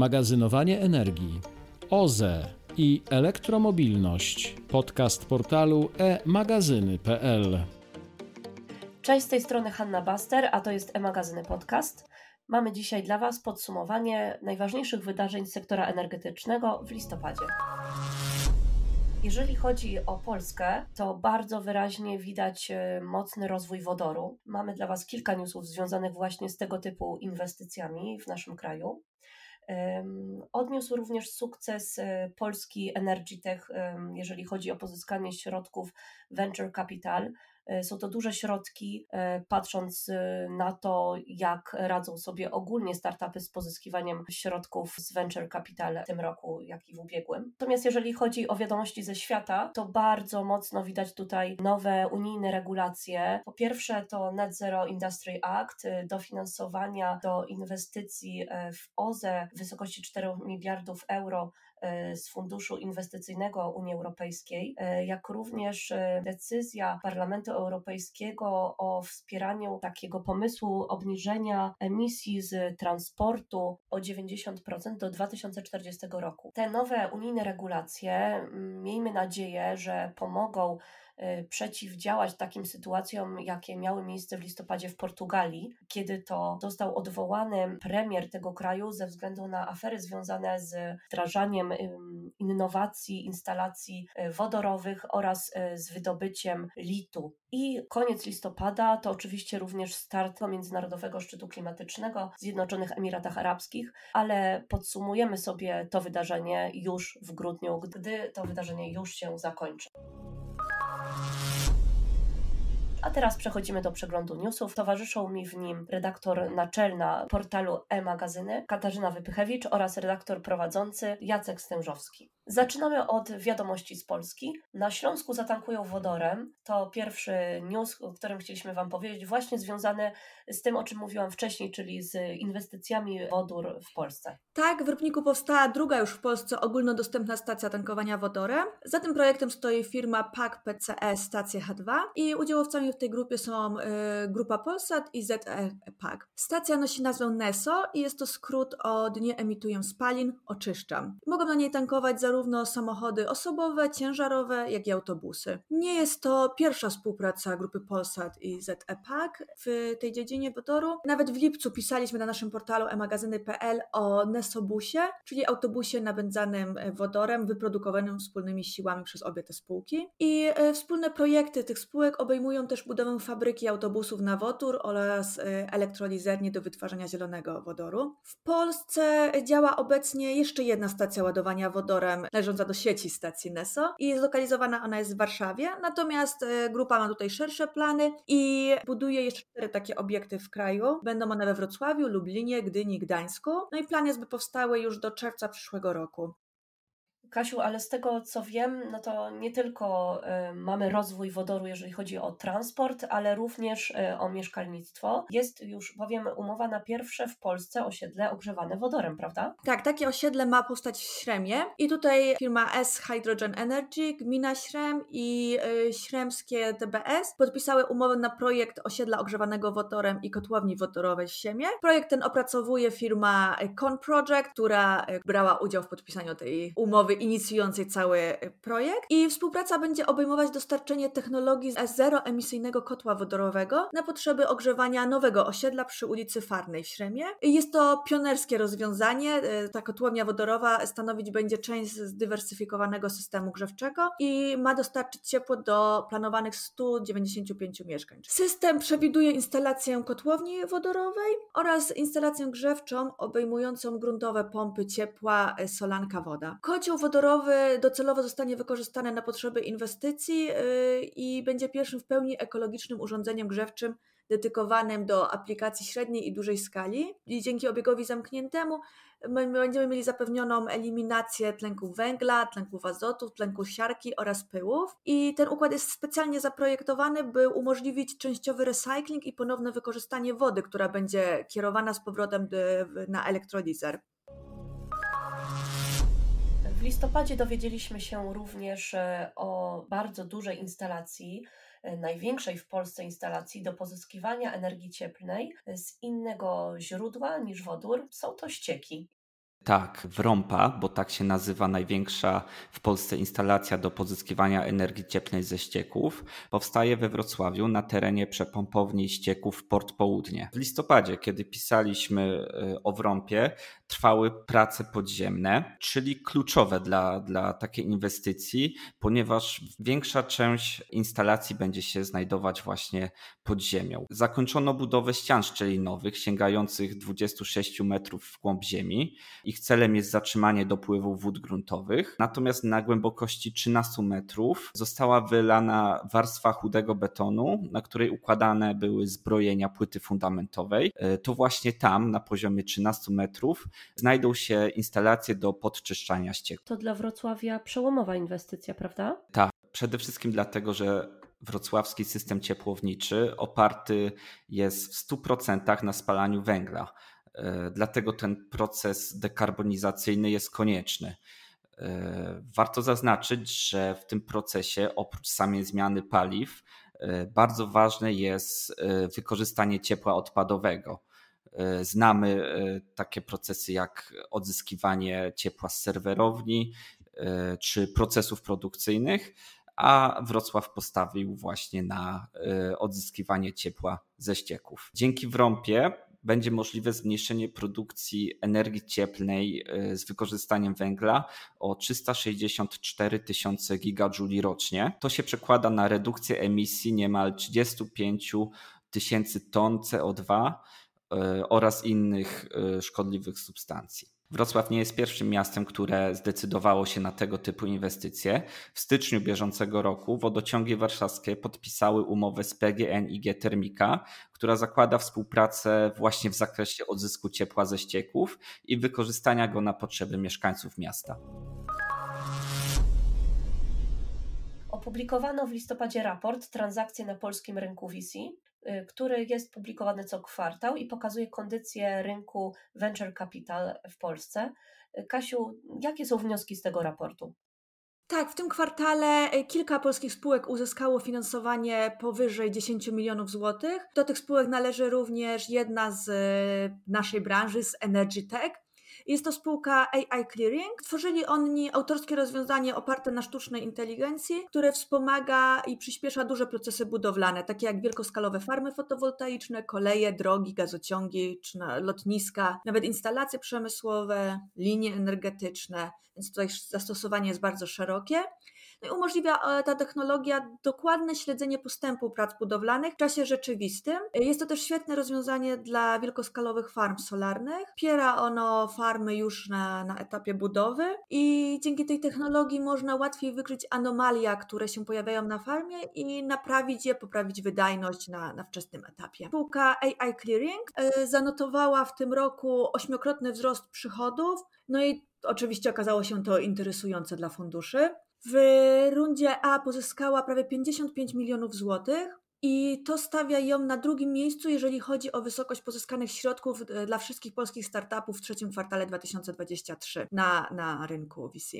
magazynowanie energii, OZE i elektromobilność. Podcast portalu e-magazyny.pl. Cześć, z tej strony Hanna Baster, a to jest e-magazyny podcast. Mamy dzisiaj dla Was podsumowanie najważniejszych wydarzeń sektora energetycznego w listopadzie. Jeżeli chodzi o Polskę, to bardzo wyraźnie widać e, mocny rozwój wodoru. Mamy dla Was kilka newsów związanych właśnie z tego typu inwestycjami w naszym kraju. Odniósł również sukces e, polski Energy Tech, jeżeli chodzi o pozyskanie środków venture capital są to duże środki, e, patrząc e, na to, jak radzą sobie ogólnie startupy z pozyskiwaniem środków z venture capital w tym roku, jak i w ubiegłym. Natomiast jeżeli chodzi o wiadomości ze świata, to bardzo mocno widać tutaj nowe unijne regulacje. Po pierwsze to Net Zero Industry Act, dofinansowania do inwestycji w OZE w wysokości 4 miliardów euro E, z Funduszu Inwestycyjnego Unii Europejskiej, e, jak również e, decyzja Parlamentu Europejskiego o wspieraniu takiego pomysłu obniżenia emisji z transportu o 90% do 2040 roku. Te nowe unijne regulacje, miejmy nadzieję, że pomogą przeciwdziałać takim sytuacjom, jakie miały miejsce w listopadzie w Portugalii, kiedy to został odwołany premier tego kraju ze względu na afery związane z wdrażaniem innowacji, instalacji y, wodorowych oraz y, z wydobyciem litu. I koniec listopada to oczywiście również start Międzynarodowego Szczytu Klimatycznego w Zjednoczonych Emiratach Arabskich, ale podsumujemy sobie to wydarzenie już w grudniu, gdy to wydarzenie już się zakończy. A teraz przechodzimy do przeglądu newsów. Towarzyszą mi w nim redaktor naczelna portalu e-magazyny Katarzyna Wypychewicz oraz redaktor prowadzący Jacek Stężowski. Zaczynamy od wiadomości z Polski. Na Śląsku zatankują wodorem. To pierwszy news, o którym chcieliśmy Wam powiedzieć, właśnie związany z tym, o czym mówiłam wcześniej, czyli z inwestycjami wodór w Polsce. Tak, w Rybniku powstała druga już w Polsce ogólnodostępna stacja tankowania wodorem. Za tym projektem stoi firma PAK PCE Stacja H2 i udziałowcami w tej grupie są y, Grupa Polsat i ZE PAK. Stacja nosi nazwę NESO i jest to skrót od Nie emituję spalin, oczyszczam. Mogą na niej tankować zarówno zarówno samochody osobowe, ciężarowe, jak i autobusy. Nie jest to pierwsza współpraca grupy Polsat i ZEPAK w tej dziedzinie wodoru. Nawet w lipcu pisaliśmy na naszym portalu emagazyny.pl o Nesobusie, czyli autobusie napędzanym wodorem, wyprodukowanym wspólnymi siłami przez obie te spółki. I e, wspólne projekty tych spółek obejmują też budowę fabryki autobusów na wodór oraz e, elektrolizerni do wytwarzania zielonego wodoru. W Polsce działa obecnie jeszcze jedna stacja ładowania wodorem należąca do sieci stacji NESO i zlokalizowana ona jest w Warszawie, natomiast e, grupa ma tutaj szersze plany i buduje jeszcze cztery takie obiekty w kraju. Będą one we Wrocławiu, Lublinie, Gdyni, Gdańsku. No i plan jest, by powstały już do czerwca przyszłego roku. Kasiu, ale z tego co wiem, no to nie tylko y, mamy rozwój wodoru, jeżeli chodzi o transport, ale również y, o mieszkalnictwo. Jest już bowiem umowa na pierwsze w Polsce osiedle ogrzewane wodorem, prawda? Tak, takie osiedle ma powstać w Śremie i tutaj firma S Hydrogen Energy, gmina Śrem i y, śremskie TBS podpisały umowę na projekt osiedla ogrzewanego wodorem i kotłowni wodorowej w Siemie. Projekt ten opracowuje firma Con Project, która brała udział w podpisaniu tej umowy inicjującej cały projekt i współpraca będzie obejmować dostarczenie technologii zeroemisyjnego kotła wodorowego na potrzeby ogrzewania nowego osiedla przy ulicy Farnej w Śremie. Jest to pionerskie rozwiązanie. Y, ta kotłownia wodorowa stanowić będzie część zdywersyfikowanego systemu grzewczego i ma dostarczyć ciepło do planowanych 195 mieszkań. System przewiduje instalację kotłowni wodorowej oraz instalację grzewczą obejmującą gruntowe pompy ciepła y, solanka woda. Kocioł wodorowy docelowo zostanie wykorzystany na potrzeby inwestycji yy, i będzie pierwszym w pełni ekologicznym urządzeniem grzewczym dedykowanym do aplikacji średniej i dużej skali. I dzięki obiegowi zamkniętemu my będziemy mieli zapewnioną eliminację tlenku węgla, tlenków azotu, tlenku siarki oraz pyłów. I ten układ jest specjalnie zaprojektowany, by umożliwić częściowy recykling i ponowne wykorzystanie wody, która będzie kierowana z powrotem na elektrolizer. W listopadzie dowiedzieliśmy się również e, o bardzo dużej instalacji, e, największej w Polsce instalacji do pozyskiwania energii cieplnej z innego źródła niż wodór. Są to ścieki. Tak, Wrąpa, bo tak się nazywa największa w Polsce instalacja do pozyskiwania energii cieplnej ze ścieków, powstaje we Wrocławiu na terenie przepompowni ścieków Port Południe. W listopadzie, kiedy pisaliśmy y, o Wrąpie, trwały prace podziemne, czyli kluczowe dla, dla takiej inwestycji, ponieważ większa część instalacji będzie się znajdować właśnie pod ziemią. Zakończono budowę ścian szczelinowych sięgających 26 metrów w głąb ziemi ich celem jest zatrzymanie dopływu wód gruntowych. Natomiast na głębokości 13 metrów została wylana warstwa chudego betonu, na której układane były zbrojenia płyty fundamentowej. E, to właśnie tam, na poziomie 13 metrów, znajdą się instalacje do podczyszczania ścieków. To dla Wrocławia przełomowa inwestycja, prawda? Tak, przede wszystkim dlatego, że wrocławski system ciepłowniczy oparty jest w 100% na spalaniu węgla. E, dlatego ten proces dekarbonizacyjny jest konieczny. E, warto zaznaczyć, że w tym procesie oprócz samej zmiany paliw e, bardzo ważne jest wykorzystanie ciepła odpadowego. Znamy takie procesy jak odzyskiwanie ciepła z serwerowni czy procesów produkcyjnych, a Wrocław postawił właśnie na odzyskiwanie ciepła ze ścieków. Dzięki Wrąpie będzie możliwe zmniejszenie produkcji energii cieplnej y, z wykorzystaniem węgla o 364 tysiące gigajuli rocznie. To się przekłada na redukcję emisji niemal 35 tysięcy ton CO2 y, oraz innych y, szkodliwych substancji. Wrocław nie jest pierwszym miastem, które zdecydowało się na tego typu inwestycje. W styczniu bieżącego roku wodociągi warszawskie podpisały umowę z PGNiG Termika, która zakłada współpracę właśnie w zakresie odzysku ciepła ze ścieków i wykorzystania go na potrzeby mieszkańców miasta. Opublikowano w listopadzie raport Transakcje na polskim rynku Y, który jest publikowany co kwartał i pokazuje kondycję rynku venture capital w Polsce. Y, Kasiu, jakie są wnioski z tego raportu? Tak, w tym kwartale y, kilka polskich spółek uzyskało finansowanie powyżej 10 milionów złotych. Do tych spółek należy również jedna z naszej branży, z Energy Tech. Jest to spółka AI Clearing. Tworzyli oni autorskie rozwiązanie oparte na sztucznej inteligencji, które wspomaga i przyspiesza duże procesy budowlane, takie jak wielkoskalowe farmy fotowoltaiczne, koleje, drogi, gazociągi, czy lotniska, nawet instalacje przemysłowe, linie energetyczne, więc tutaj zastosowanie jest bardzo szerokie. No i umożliwia e, ta technologia dokładne śledzenie postępu prac budowlanych w czasie rzeczywistym. Jest to też świetne rozwiązanie dla wielkoskalowych farm solarnych. Wspiera ono farmy już na, na etapie budowy i dzięki tej technologii można łatwiej wykryć anomalia, które się pojawiają na farmie i naprawić je, poprawić wydajność na, na wczesnym etapie. Spółka AI Clearing e, zanotowała w tym roku ośmiokrotny wzrost przychodów, no i Oczywiście okazało się to interesujące dla funduszy. W rundzie A pozyskała prawie 55 milionów złotych. I to stawia ją na drugim miejscu, jeżeli chodzi o wysokość pozyskanych środków e, dla wszystkich polskich startupów w trzecim kwartale 2023 na, na rynku VC.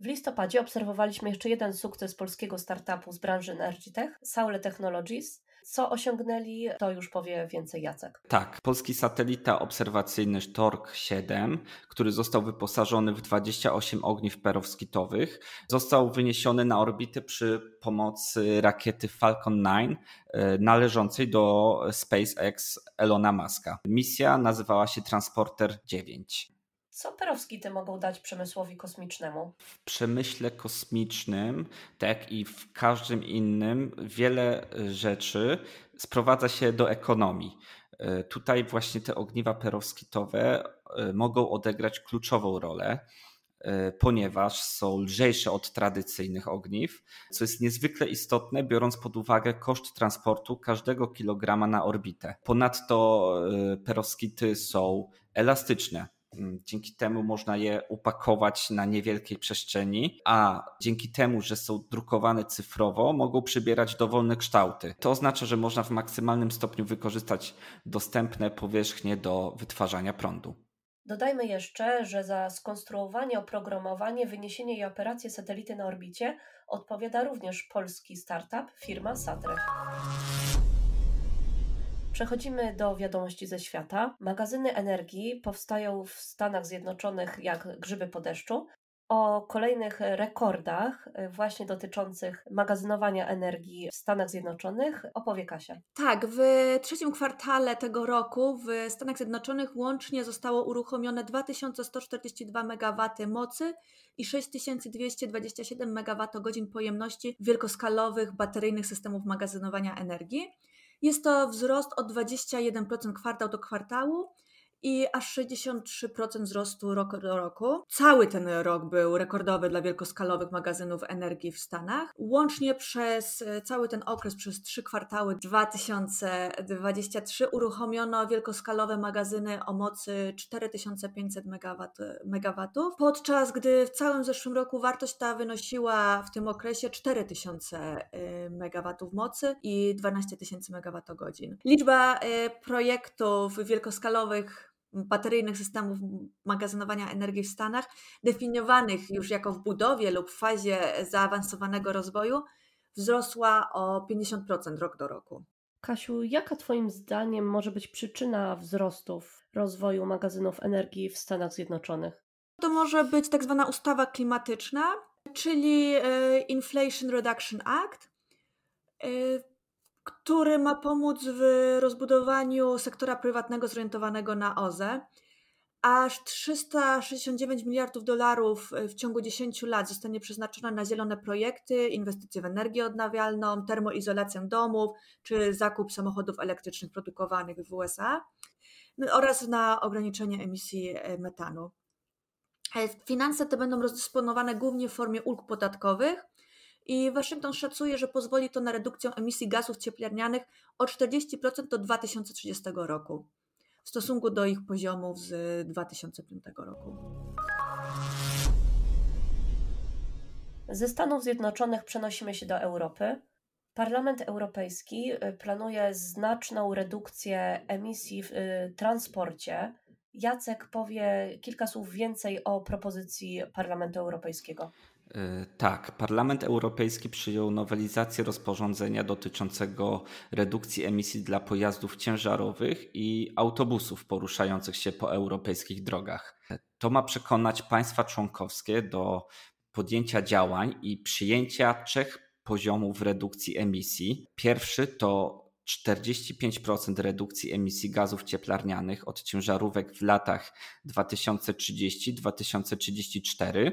W listopadzie obserwowaliśmy jeszcze jeden sukces polskiego startupu z branży Energy Tech, Saule Technologies, co osiągnęli, to już powie więcej Jacek. Tak, polski satelita obserwacyjny Stork 7, który został wyposażony w 28 ogniw perowskitowych, został wyniesiony na orbitę przy pomocy rakiety Falcon 9 e, należącej do SpaceX Elona Muska. Misja nazywała się Transporter 9. Co perowskity mogą dać przemysłowi kosmicznemu? W przemyśle kosmicznym, tak i w każdym innym, wiele rzeczy sprowadza się do ekonomii. E, tutaj właśnie te ogniwa perowskitowe e, mogą odegrać kluczową rolę, e, ponieważ są lżejsze od tradycyjnych ogniw, co jest niezwykle istotne, biorąc pod uwagę koszt transportu każdego kilograma na orbitę. Ponadto perowskity są elastyczne dzięki temu można je upakować na niewielkiej przestrzeni, a dzięki temu, że są drukowane cyfrowo, mogą przybierać dowolne kształty. To oznacza, że można w maksymalnym stopniu wykorzystać dostępne powierzchnie do wytwarzania prądu. Dodajmy jeszcze, że za skonstruowanie, oprogramowanie, wyniesienie i operację satelity na orbicie odpowiada również polski startup firma Satref. Przechodzimy do wiadomości ze świata. Magazyny energii powstają w Stanach Zjednoczonych jak grzyby po deszczu. O kolejnych rekordach, e, właśnie dotyczących magazynowania energii w Stanach Zjednoczonych, opowie Kasia. Tak, w trzecim kwartale tego roku w Stanach Zjednoczonych łącznie zostało uruchomione 2142 MW mocy i 6227 MWh pojemności wielkoskalowych bateryjnych systemów magazynowania energii. Jest to wzrost o 21% kwartał do kwartału i aż 63% wzrostu rok do roku. Cały ten rok był rekordowy dla wielkoskalowych magazynów energii w Stanach. Łącznie przez e, cały ten okres, przez trzy kwartały 2023 uruchomiono wielkoskalowe magazyny o mocy 4500 MW, podczas gdy w całym zeszłym roku wartość ta wynosiła w tym okresie 4000 e, MW mocy i 12 tysięcy MWh. Liczba e, projektów wielkoskalowych bateryjnych systemów magazynowania energii w Stanach, definiowanych już jako w budowie lub w fazie zaawansowanego rozwoju, wzrosła o 50% rok do roku. Kasiu, jaka Twoim zdaniem może być przyczyna wzrostów rozwoju magazynów energii w Stanach Zjednoczonych? To może być tak zwana ustawa klimatyczna, czyli e, Inflation Reduction Act, e, który ma pomóc w rozbudowaniu sektora prywatnego zorientowanego na OZE. Aż 369 miliardów dolarów w ciągu 10 lat zostanie przeznaczone na zielone projekty, inwestycje w energię odnawialną, termoizolację domów czy zakup samochodów elektrycznych produkowanych w USA no oraz na ograniczenie emisji e, metanu. E, finanse te będą rozdysponowane głównie w formie ulg podatkowych, i Waszyngton szacuje, że pozwoli to na redukcję emisji gazów cieplarnianych o 40% do 2030 roku w stosunku do ich poziomów z 2005 roku. Ze Stanów Zjednoczonych przenosimy się do Europy. Parlament Europejski y, planuje znaczną redukcję emisji w y, transporcie. Jacek powie kilka słów więcej o propozycji Parlamentu Europejskiego. E, tak, Parlament Europejski przyjął nowelizację rozporządzenia dotyczącego redukcji emisji dla pojazdów ciężarowych i autobusów poruszających się po europejskich drogach. To ma przekonać państwa członkowskie do podjęcia działań i przyjęcia trzech poziomów redukcji emisji. Pierwszy to 45% redukcji emisji gazów cieplarnianych od ciężarówek w latach 2030-2034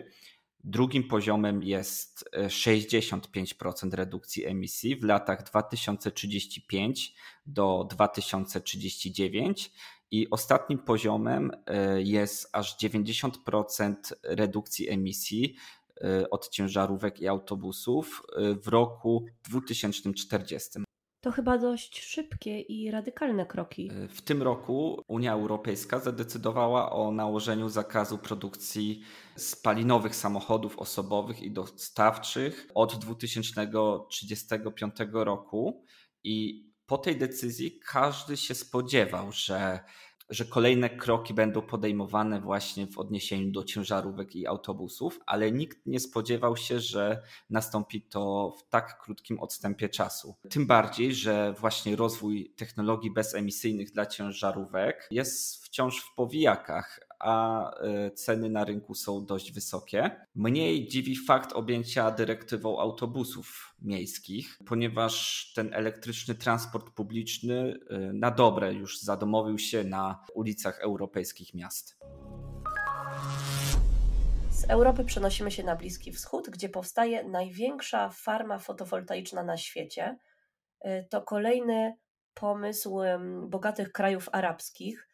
Drugim poziomem jest 65% e, redukcji emisji w latach 2035 do 2039 i ostatnim poziomem e, jest aż 90% redukcji emisji e, od ciężarówek i autobusów w roku 2040. To chyba dość szybkie i radykalne kroki. E, w tym roku Unia Europejska zadecydowała o nałożeniu zakazu produkcji spalinowych samochodów osobowych i dostawczych od 2035 roku. I po tej decyzji każdy się spodziewał, że że kolejne kroki będą podejmowane właśnie w odniesieniu do ciężarówek i autobusów, ale nikt nie spodziewał się, że nastąpi to w tak krótkim odstępie czasu. Tym bardziej, że właśnie rozwój technologii bezemisyjnych dla ciężarówek jest wciąż w powijakach, a e, ceny na rynku są dość wysokie. Mniej dziwi fakt objęcia dyrektywą autobusów miejskich, ponieważ ten elektryczny transport publiczny e, na dobre już zadomowił się na ulicach europejskich miast. Z Europy przenosimy się na Bliski Wschód, gdzie powstaje największa farma fotowoltaiczna na świecie. E, to kolejny pomysł bogatych krajów arabskich.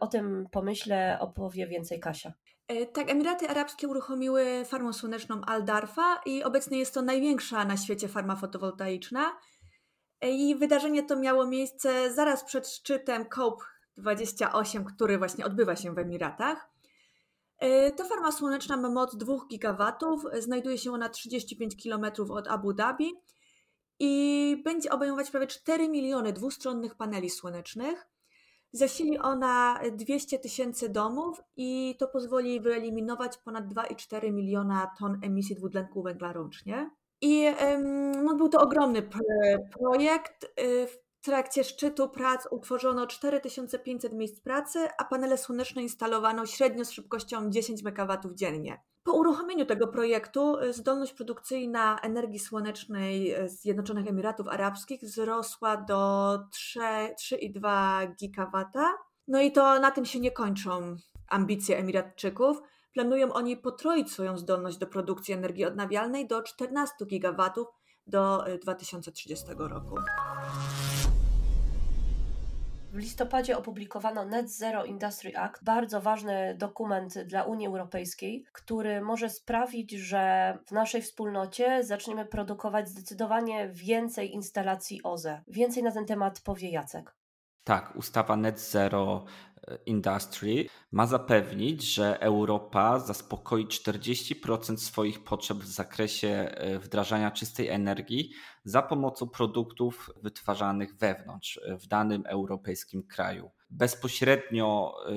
O tym pomyśle opowie więcej Kasia. E, tak, Emiraty Arabskie uruchomiły farmę słoneczną Al-Darfa i obecnie jest to największa na świecie farma fotowoltaiczna. E, I wydarzenie to miało miejsce zaraz przed szczytem COP28, który właśnie odbywa się w Emiratach. E, ta farma słoneczna ma moc 2 gigawatów, znajduje się ona 35 km od Abu Dhabi i będzie obejmować prawie 4 miliony dwustronnych paneli słonecznych. Zasili ona 200 tysięcy domów i to pozwoli wyeliminować ponad 2,4 miliona ton emisji dwutlenku węgla rocznie. I no, był to ogromny projekt. Y, W trakcie szczytu prac utworzono 4500 miejsc pracy, a panele słoneczne instalowano średnio z szybkością 10 MW dziennie. Po uruchomieniu tego projektu y, zdolność produkcyjna energii słonecznej y, Zjednoczonych Emiratów Arabskich wzrosła do 3,2 GW. No i to na tym się nie kończą ambicje Emiratczyków. Planują oni potroić swoją zdolność do produkcji energii odnawialnej do 14 GW do 2030 roku. W listopadzie opublikowano Net Zero Industry Act, bardzo ważny dokument dla Unii Europejskiej, który może sprawić, że w naszej wspólnocie zaczniemy produkować zdecydowanie więcej instalacji OZE. Więcej na ten temat powie Jacek. Tak, ustawa Net Zero Industry ma zapewnić, że Europa zaspokoi 40% swoich potrzeb w zakresie e, wdrażania czystej energii za pomocą produktów wytwarzanych wewnątrz e, w danym europejskim kraju. Bezpośrednio e,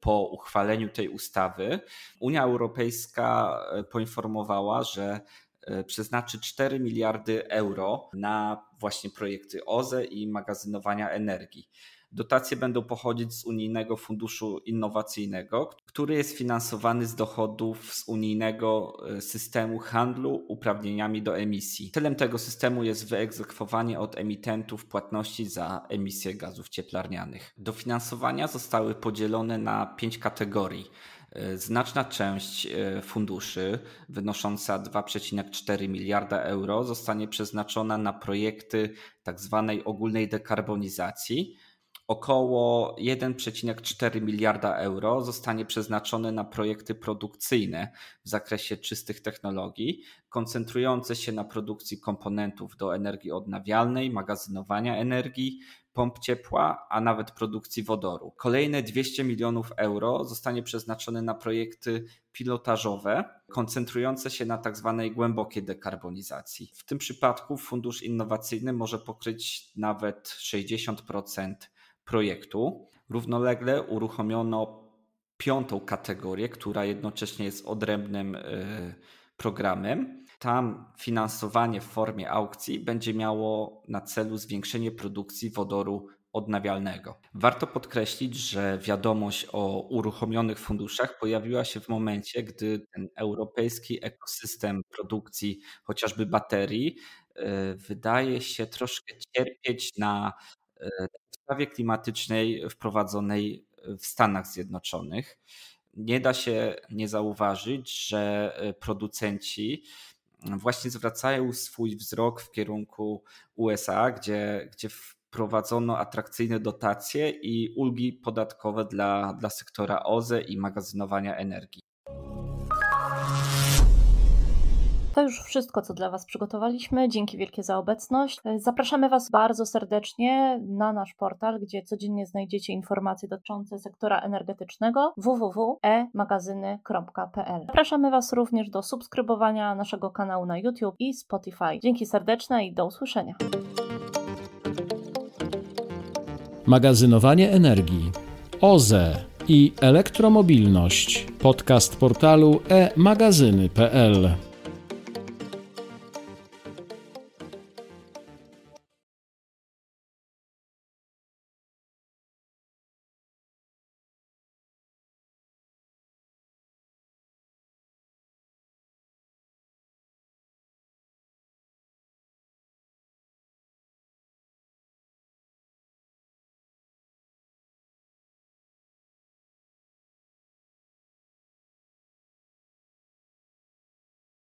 po uchwaleniu tej ustawy Unia Europejska poinformowała, że przeznaczy 4 miliardy euro na właśnie projekty OZE i magazynowania energii. Dotacje będą pochodzić z Unijnego Funduszu Innowacyjnego, który jest finansowany z dochodów z unijnego e, systemu handlu uprawnieniami do emisji. Celem tego systemu jest wyegzekwowanie od emitentów płatności za emisję gazów cieplarnianych. Dofinansowania zostały podzielone na pięć kategorii. E, znaczna część e, funduszy, wynosząca 2,4 miliarda euro, zostanie przeznaczona na projekty tzw. Tak ogólnej dekarbonizacji Około 1,4 miliarda euro zostanie przeznaczone na projekty produkcyjne w zakresie czystych technologii, koncentrujące się na produkcji komponentów do energii odnawialnej, magazynowania energii, pomp ciepła, a nawet produkcji wodoru. Kolejne 200 milionów euro zostanie przeznaczone na projekty pilotażowe, koncentrujące się na tzw. Tak głębokiej dekarbonizacji. W tym przypadku fundusz innowacyjny może pokryć nawet 60% projektu. Równolegle uruchomiono piątą kategorię, która jednocześnie jest odrębnym e, programem. Tam finansowanie w formie aukcji będzie miało na celu zwiększenie produkcji wodoru odnawialnego. Warto podkreślić, że wiadomość o uruchomionych funduszach pojawiła się w momencie, gdy ten europejski ekosystem produkcji chociażby baterii e, wydaje się troszkę cierpieć na ustawie klimatycznej wprowadzonej w Stanach Zjednoczonych. Nie da się nie zauważyć, że e, producenci właśnie zwracają swój wzrok w kierunku USA, gdzie, gdzie wprowadzono atrakcyjne dotacje i ulgi podatkowe dla, dla sektora OZE i magazynowania energii. To już wszystko, co dla Was przygotowaliśmy. Dzięki wielkie za obecność. Zapraszamy Was bardzo serdecznie na nasz portal, gdzie codziennie znajdziecie informacje dotyczące sektora energetycznego www.emagazyny.pl. Zapraszamy Was również do subskrybowania naszego kanału na YouTube i Spotify. Dzięki serdeczne i do usłyszenia. Magazynowanie energii, OZE i elektromobilność. Podcast portalu e-magazyny.pl